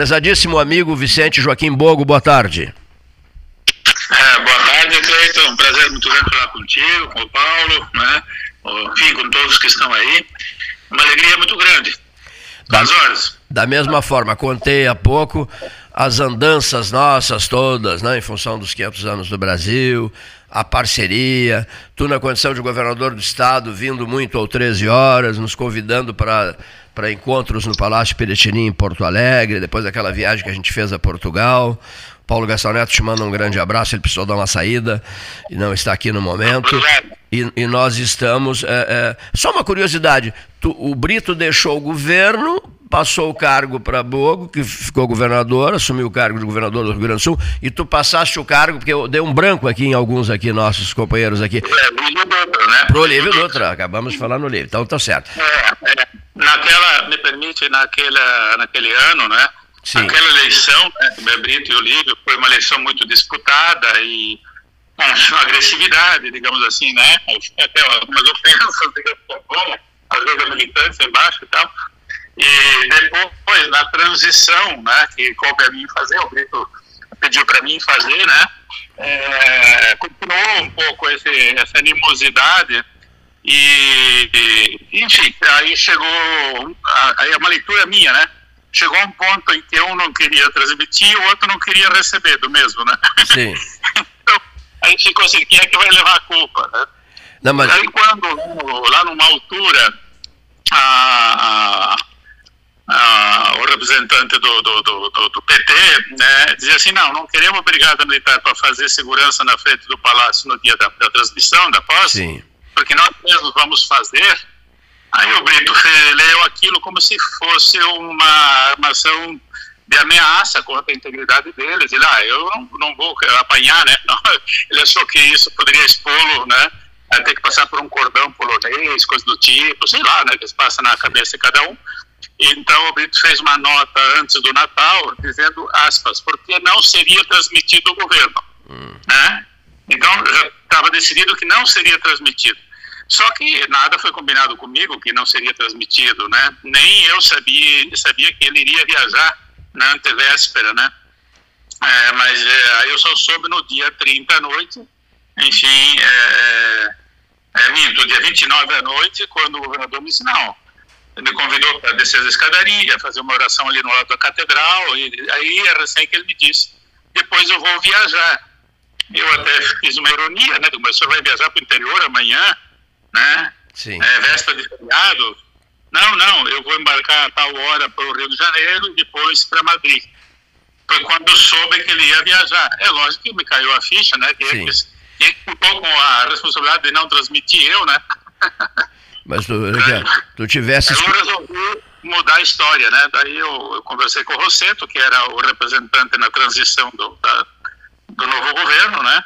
Prezadíssimo amigo Vicente Joaquim Bogo, boa tarde. É, boa tarde, Cleiton. Um prazer muito grande falar contigo, com o Paulo, né? Enfim, com todos que estão aí. Uma alegria muito grande. Da, da mesma forma, contei há pouco as andanças nossas todas, né, em função dos 500 anos do Brasil, a parceria, tu na condição de governador do estado, vindo muito ao 13 horas, nos convidando para para encontros no Palácio Piratini em Porto Alegre, depois daquela viagem que a gente fez a Portugal. Paulo Gastão Neto te manda um grande abraço, ele precisou dar uma saída e não está aqui no momento. E, e nós estamos. É, é, só uma curiosidade: tu, o Brito deixou o governo, passou o cargo para Bogo, que ficou governador, assumiu o cargo de governador do Rio Grande do Sul, e tu passaste o cargo, porque eu dei um branco aqui em alguns aqui, nossos companheiros aqui. É, né? Pro Olívio Dutra, acabamos de falar no livro, então tá certo. É, é, naquela, me permite, naquela, naquele ano, né? Sim. Aquela eleição, né, Brito e Olívio, foi uma eleição muito disputada e com agressividade, digamos assim, né? Até algumas ofensas, digamos, às vezes a militância embaixo e tal. E depois, na transição, né, que coube a mim fazer, o Brito pediu para mim fazer, né? É, continuou um pouco esse, essa animosidade e, e, enfim, aí chegou, aí é uma leitura minha, né? chegou um ponto em que um não queria transmitir e o outro não queria receber do mesmo, né? Sim. então, a gente ficou assim, quem é que vai levar a culpa, né? Não, mas... Aí quando, lá numa altura, a, a, a, o representante do, do, do, do, PT né, dizia assim, não, não queremos brigada militar para fazer segurança na frente do palácio no dia da, da transmissão, da posse, Sim. Porque nós mesmos vamos fazer Aí o Brito leu aquilo como se fosse uma armação de ameaça contra a integridade deles. Ele, ah, eu não, não vou apanhar, né? Ele achou que isso poderia expô-lo, né? A ter que passar por um cordão polonês, coisa do tipo, sei lá, né? Que se passa na cabeça de cada um. Então o Brito fez uma nota antes do Natal, dizendo, aspas, porque não seria transmitido o governo, hum. né? Então já estava decidido que não seria transmitido. Só que nada foi combinado comigo que não seria transmitido, né? Nem eu sabia, sabia que ele iria viajar na antevéspera, né? É, mas é, aí eu só soube no dia 30 à noite, enfim, é, é, é minto, dia 29 à noite, quando o governador me disse, não, me convidou para descer a escadaria, fazer uma oração ali no lado da catedral, e aí é recém que ele me disse, depois eu vou viajar. Eu até fiz uma ironia, né? Mas o senhor vai viajar para o interior amanhã? né? Sim. É, véspera de feriado. Não, não, eu vou embarcar a tal hora para o Rio de Janeiro e depois para Madrid. Foi quando eu soube que ele ia viajar. É lógico que me caiu a ficha, né? Que Sim. quem ficou com a responsabilidade de não transmitir eu, né? Mas tu, é. tu tivesse. Eu resolvi mudar a história, né? Daí eu, eu, conversei com o Rosseto, que era o representante na transição do, da, do novo governo, né?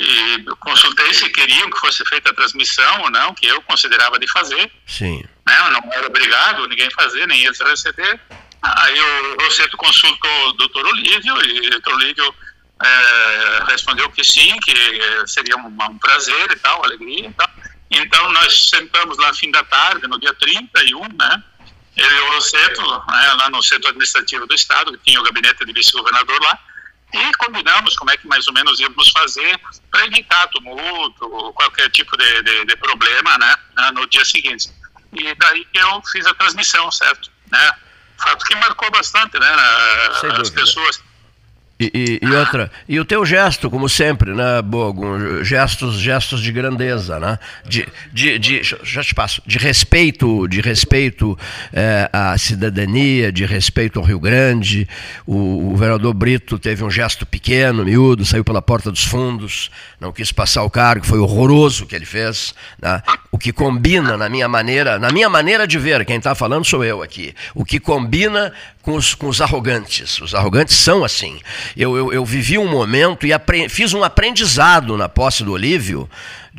e consultei se queriam que fosse feita a transmissão ou não, que eu considerava de fazer. Sim. Né? Não era obrigado ninguém fazer, nem eles receber. Aí o Rosseto consultou o doutor Olívio e o doutor Olívio é, respondeu que sim, que seria um, um prazer e tal, alegria e tal. Então nós sentamos lá fim da tarde, no dia 31, né? Ele e o Rosseto, né, lá no centro administrativo do estado, que tinha o gabinete de vice-governador lá, e combinamos como é que mais ou menos íamos fazer para evitar tumulto, qualquer tipo de, de, de, problema, né, no dia seguinte. E daí que eu fiz a transmissão, certo? Né? Fato que marcou bastante, né, as pessoas e, e, e, outra, e o teu gesto, como sempre, né, Bogo? Gestos, gestos de grandeza, né? De, de, de, já te passo, de respeito, de respeito é, à cidadania, de respeito ao Rio Grande. O, o vereador Brito teve um gesto pequeno, miúdo, saiu pela porta dos fundos, não quis passar o cargo, foi horroroso o que ele fez. Né? O que combina na minha maneira, na minha maneira de ver, quem está falando sou eu aqui. O que combina com os, com os arrogantes. Os arrogantes são assim. Eu, eu, eu vivi um momento e fiz um aprendizado na posse do Olívio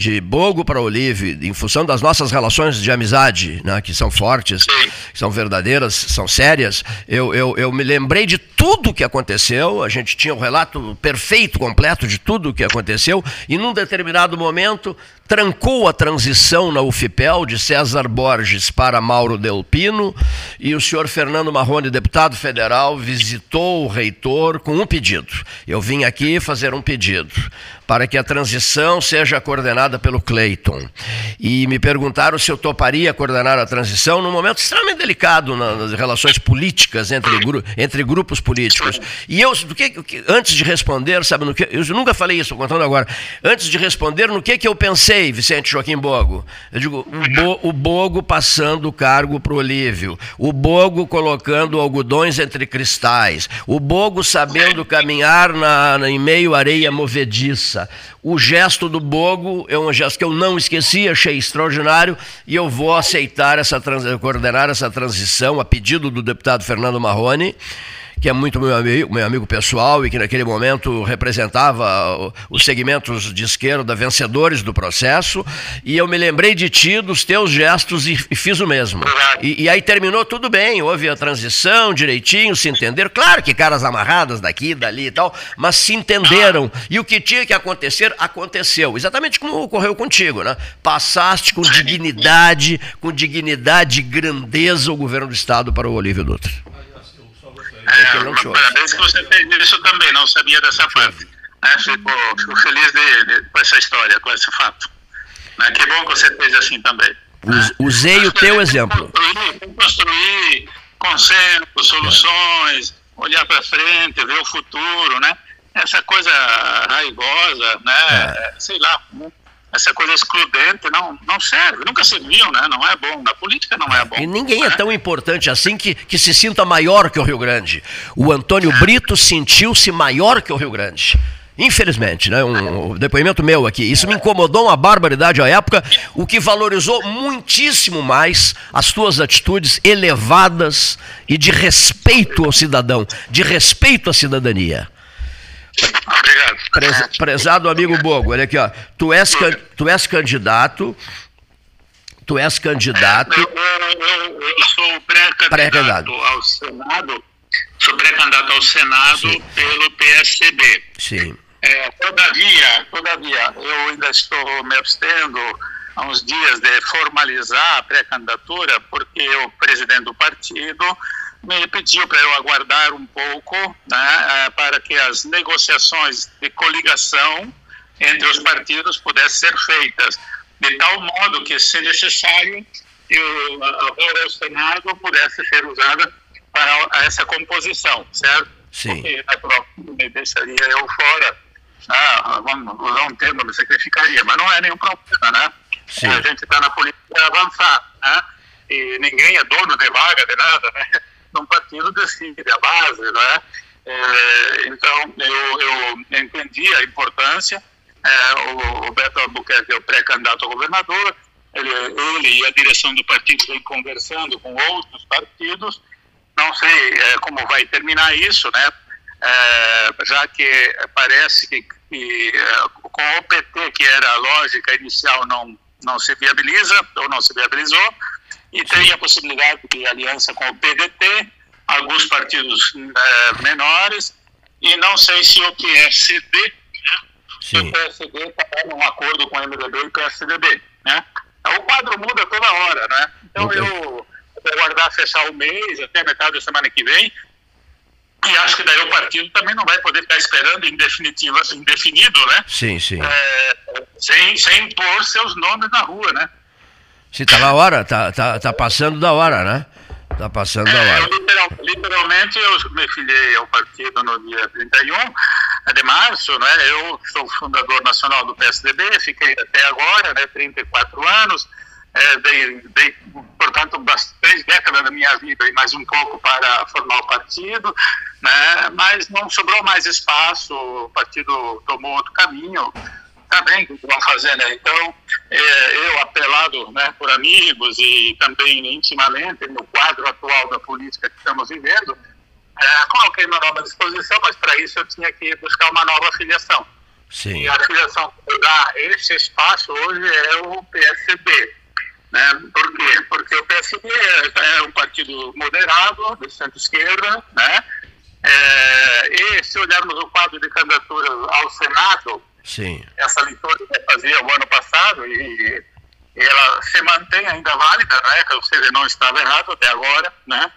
de Bogo para Olive, em função das nossas relações de amizade, né, que são fortes, que são verdadeiras, são sérias, eu, eu, eu me lembrei de tudo que aconteceu, a gente tinha um relato perfeito, completo de tudo o que aconteceu, e num determinado momento trancou a transição na UFIPEL de César Borges para Mauro Delpino e o senhor Fernando Marrone, deputado federal, visitou o reitor com um pedido. Eu vim aqui fazer um pedido para que a transição seja coordenada pelo Cleiton. E me perguntaram se eu toparia coordenar a transição num momento extremamente delicado nas relações políticas entre, gru entre grupos políticos. E eu, do que, antes de responder, sabe, no que, eu nunca falei isso, estou contando agora, antes de responder, no que, que eu pensei, Vicente Joaquim Bogo? Eu digo, o, Bo, o Bogo passando o cargo para o Olívio, o Bogo colocando algodões entre cristais, o Bogo sabendo caminhar na, na em meio areia movediça, o gesto do Bogo é um gesto que eu não esqueci, achei extraordinário e eu vou aceitar essa coordenar essa transição a pedido do deputado Fernando Marrone que é muito meu amigo, meu amigo pessoal e que naquele momento representava os segmentos de esquerda vencedores do processo, e eu me lembrei de ti, dos teus gestos e, e fiz o mesmo. E, e, aí terminou tudo bem, houve a transição direitinho, se entenderam. Claro que caras amarradas daqui, dali e tal, mas se entenderam. E o que tinha que acontecer, aconteceu. Exatamente como ocorreu contigo, né? Passaste com dignidade, com dignidade e grandeza o governo do Estado para o Olívio Dutra. É, parabéns que você fez isso também, não sabia dessa parte. Né? Fico, fico feliz de, de, com essa história, com esse fato. Né? Que bom que você fez assim também. Né? Usei o teu exemplo. Construir, construir consenso, soluções, olhar para frente, ver o futuro, né? Essa coisa raivosa, né? É. Sei lá, né? Essa coisa excludente não, não serve, nunca serviu, né? Não é bom. Na política não é bom. E ninguém é né? é tão importante assim que, que se sinta maior que o Rio Grande. O Antônio Brito sentiu-se maior que o Rio Grande. Infelizmente, né? Um, um, depoimento meu aqui. Isso me incomodou uma barbaridade à época, o que valorizou muitíssimo mais as tuas atitudes elevadas e de respeito ao cidadão, de respeito à cidadania. Obrigado. Prez, prezado amigo Bogo, olha aqui, ó. Tu és, tu és candidato. Tu és candidato. Eu, eu, eu sou pré-candidato pré ao Senado. Sou pré-candidato ao Senado Sim. pelo PSCB. Sim. É, todavia, todavia, eu ainda estou me abstendo há uns dias de formalizar a pré-candidatura, porque o presidente do partido me pediu para eu aguardar um pouco né, eh, para que as negociações de coligação entre os partidos pudessem ser feitas, de tal modo que, se necessário, eu, a voz do Senado pudesse ser usada para essa composição, certo? Sim. Porque me deixaria eu fora, ah, vamos usar um termo, me sacrificaria, mas não é nenhum problema, né? Sim. A gente está na política para avançar, né? E ninguém é dono de vaga, de nada, né? Num partido decide a base, né? É, então, eu, eu entendi a importância. É, o, o Beto Albuquerque é o pré-candidato a governador, ele, ele, e a direção do partido vem conversando com outros partidos. Não sei é, como vai terminar isso, né? É, já que parece que, que é, com o PT, que era a lógica inicial, não, não se viabiliza, ou não se viabilizou, e tem a possibilidade de aliança com o PDT, alguns partidos é, menores, e não sei se o PSD, né? o PSD está num acordo com o MDB e o PSDB. Né? O quadro muda toda hora, né? Então okay. eu vou aguardar fechar o mês, até metade da semana que vem, e acho que daí o partido também não vai poder ficar esperando em definitiva, indefinido, né? Sim, sim. É, sem, sem pôr seus nomes na rua, né? Se tá na hora, tá, tá, tá passando da hora, né? Tá passando da hora. É, literal, literalmente, eu me filiei ao partido no dia 31 de março, né? Eu sou fundador nacional do PSDB, fiquei até agora, né? 34 anos, é, dei, dei, portanto, três décadas da minha vida e mais um pouco para formar o partido, né? Mas não sobrou mais espaço, o partido tomou outro caminho, tá bem, o que vão fazer, né? Então, é, eu, apelado né, por amigos e também intimamente no quadro atual da política que estamos vivendo, é, coloquei nome à disposição, mas para isso eu tinha que buscar uma nova filiação. Sim. E a filiação que dá esse espaço hoje é o PSB. Né? Por quê? Porque o PSB é, é um partido moderado, de centro-esquerda, né? É, e se olharmos o quadro de candidatura ao Senado, Sim. essa leitura que fazia o ano passado e, e, ela se mantém ainda válida, né? ou seja, não estava errado até agora, né?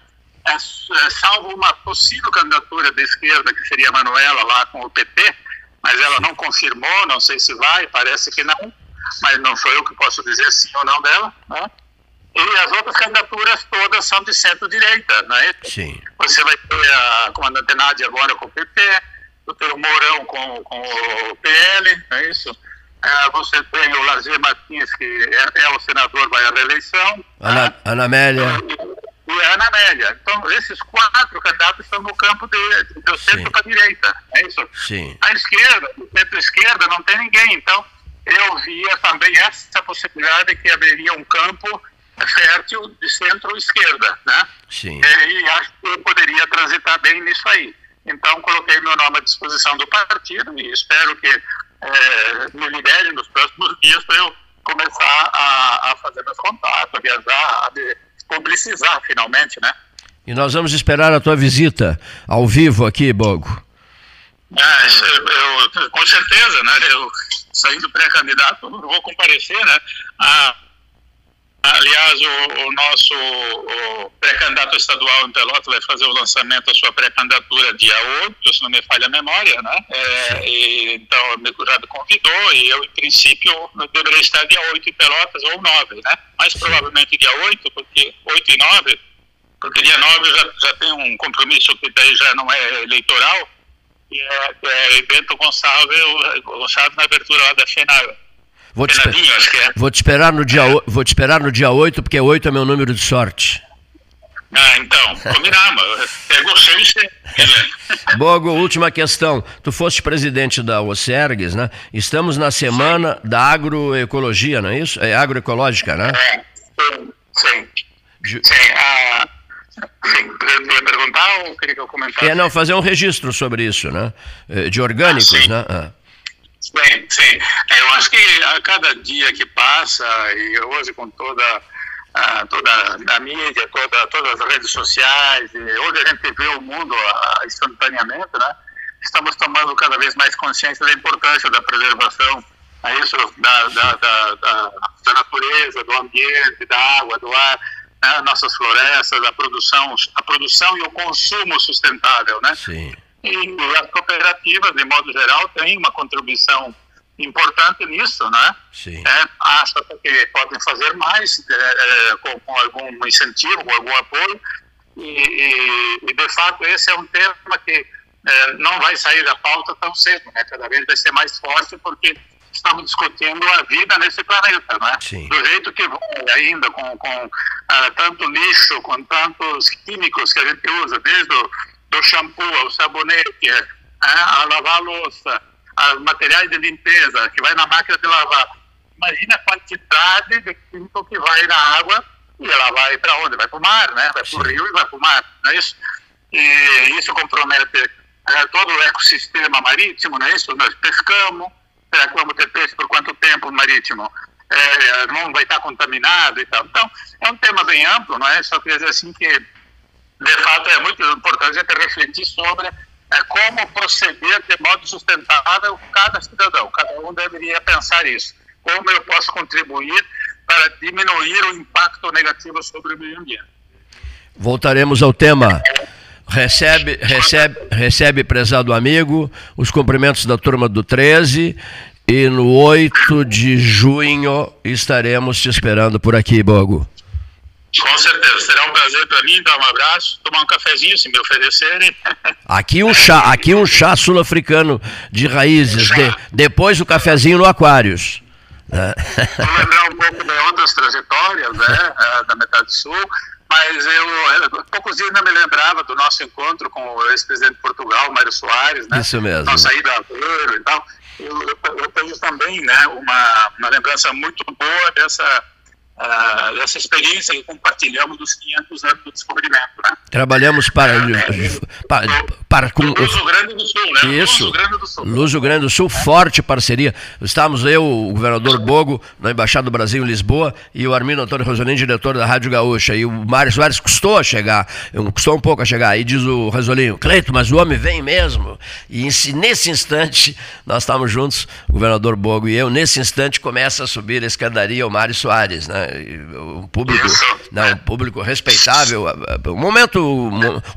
É, é, salvo uma possível candidatura de esquerda, que seria a Manuela lá com o PT, mas ela não confirmou, não sei se vai, parece que não, mas não sou eu que posso dizer sim ou não dela, né? E as outras candidaturas todas são de centro-direita, né? Sim. Você vai ter a comandante Nádia agora com o PP, o Mourão com, com o PL, é isso? É, você tem o Lazier Martins, que é, é, o senador, vai à reeleição. Ana, né? Ana Amélia. E, e Ana Amélia. Então, esses quatro candidatos estão no campo de, do centro para a direita, é isso? Sim. A esquerda, centro-esquerda, não tem ninguém. Então, eu via também essa possibilidade que abriria um campo fértil de centro-esquerda, né? Sim. E, e acho que eu poderia transitar bem nisso aí. Então, coloquei meu nome à disposição do partido e espero que é, me libere nos próximos dias para eu começar a, a, fazer meus contatos, a viajar, a publicizar finalmente, né? E nós vamos esperar a tua visita ao vivo aqui, Bogo. É, eu, eu, com certeza, né? Eu saindo pré-candidato, vou comparecer, né? A, Aliás, o, o nosso pré-candidato estadual em Pelotas vai fazer o lançamento da sua pré-candidatura dia 8, se não me falha a memória, né? É, e, então, o já me convidou e eu, em princípio, deveria estar dia 8 em Pelotas ou 9, né? Mais provavelmente dia 8, porque 8 e 9, porque dia 9 já, já tem um compromisso que daí já não é eleitoral, e é, é Bento Gonçalves, Gonçalves na abertura lá da FENAR. Vou te, é. vou te, esperar no dia vou te esperar no dia 8, porque 8 é meu número de sorte. Ah, então, combinamos. Pegou seis. Bogo, última questão. Tu foste presidente da OCERGS, né? Estamos na semana Sim. da agroecologia, não é isso? É agroecológica, né? É, sim. Sim. Sim, ah, sim. ia perguntar ou queria que eu comentasse? É, não, fazer um registro sobre isso, né? Eh, de orgânicos, ah, né? Ah. Sim, sim. É, eu acho que a cada dia que passa, e hoje com toda a, toda a mídia, toda, todas as redes sociais, hoje a gente vê o mundo instantaneamente, né? Estamos tomando cada vez mais consciência da importância da preservação é isso, da, da, da, da, da natureza, do ambiente, da água, do ar, né? nossas florestas, a produção, a produção e o consumo sustentável, né? Sim. E as cooperativas, de modo geral, têm uma contribuição importante nisso, né? Sim. É, acho que podem fazer mais é, é, com, com, algum incentivo, com algum apoio. E, e, e, de fato, esse é um tema que é, não vai sair da pauta tão cedo, né? Cada vez vai ser mais forte, porque estamos discutindo a vida nesse planeta, né? Sim. Do jeito que vai ainda, com, com uh, tanto lixo, com tantos químicos que a gente usa, desde o do shampoo, ao sabonete, é, a lavar a louça, os materiais de limpeza, que vai na máquina de lavar. Imagina a quantidade de químico que vai na água e ela vai para onde? Vai para o mar, né? Vai para o rio e vai para o mar, não é isso? E isso compromete é, todo o ecossistema marítimo, não é isso? Nós pescamos, será que vamos ter peixe por quanto tempo marítimo? É, não vai estar contaminado e tal. Então, é um tema bem amplo, não é? Só quer dizer assim que de fato, é muito importante a gente refletir sobre é, como proceder de modo sustentável cada cidadão. Cada um deveria pensar isso. Como eu posso contribuir para diminuir o impacto negativo sobre o meio ambiente. Voltaremos ao tema. Recebe, recebe, recebe, prezado amigo, os cumprimentos da turma do 13 e no 8 de junho estaremos te esperando por aqui, Bogo. Com certeza, será um prazer para mim dar um abraço, tomar um cafezinho se me oferecerem. Aqui um chá, aqui um chá sul-africano de raízes, de, depois o cafezinho no Aquários. Vou lembrar um pouco de outras trajetórias, né, é, da metade sul, mas eu, há poucos dias não me lembrava do nosso encontro com o ex-presidente de Portugal, Mário Soares, né? Isso mesmo. Nossa ida a e tal. Eu, eu, eu tenho também, né, uma, uma lembrança muito boa dessa uh, dessa experiência que compartilhamos dos 500 anos do descobrimento. Né? Trabalhamos para, é, para, Par, com, Luso Grande do Sul, né? Isso. Luso Grande do Sul. Luso Grande do Sul, forte parceria. Estávamos eu, o governador Bogo, na Embaixada do Brasil em Lisboa, e o Armindo Antônio Rosolini, diretor da Rádio Gaúcha. E o Mário Soares custou a chegar, custou um pouco a chegar. E diz o Rosolinho, Cleito, mas o homem vem mesmo. E nesse instante, nós estávamos juntos, o governador Bogo e eu, nesse instante começa a subir a escadaria o Mário Soares, né? Um público, não, um público respeitável. Um momento,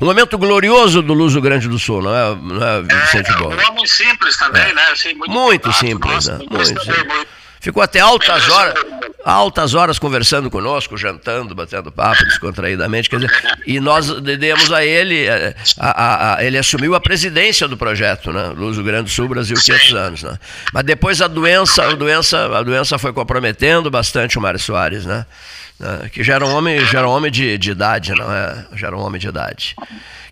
um momento glorioso do Luso Grande do Sul, não é, não é Vicente é, Bogo? Um homem simples também, é. né? Assim, muito, muito simples, né? Muito simples. Ficou até altas horas, altas horas conversando conosco, jantando, batendo papo descontraídamente. Quer dizer, e nós demos a ele, eh, a, a, a, ele assumiu a presidência do projeto, né? Luz do Grande do Sul, Brasil, 500 anos. Né? Mas depois a doença, a doença, a doença foi comprometendo bastante o Mário Soares, né? né? Que já era um homem, já era um homem de, de idade, não é? Já era um homem de idade.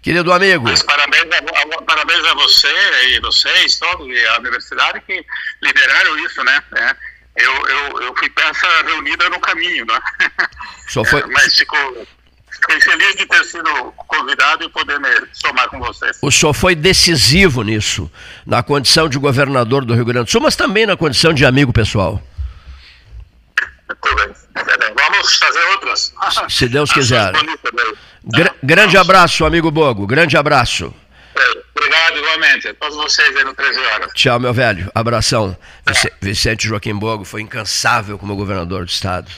Querido amigo. Mas parabéns a, parabéns a você e vocês, todos, e a universidade que lideraram isso, né? É eu, eu, eu fui peça reunida no caminho, né? Só foi... Mas ficou, fiquei feliz de ter sido convidado e poder me somar com vocês. O senhor foi decisivo nisso, na condição de governador do Rio Grande do Sul, mas também na condição de amigo pessoal. Tudo bem. Vamos fazer outras. Se Deus quiser. Gra grande abraço, amigo Bogo. Grande abraço. Obrigado, igualmente. Todos vocês aí no 13 horas. Tchau, meu velho. Abração. Vicente Joaquim Bogo foi incansável como governador do estado.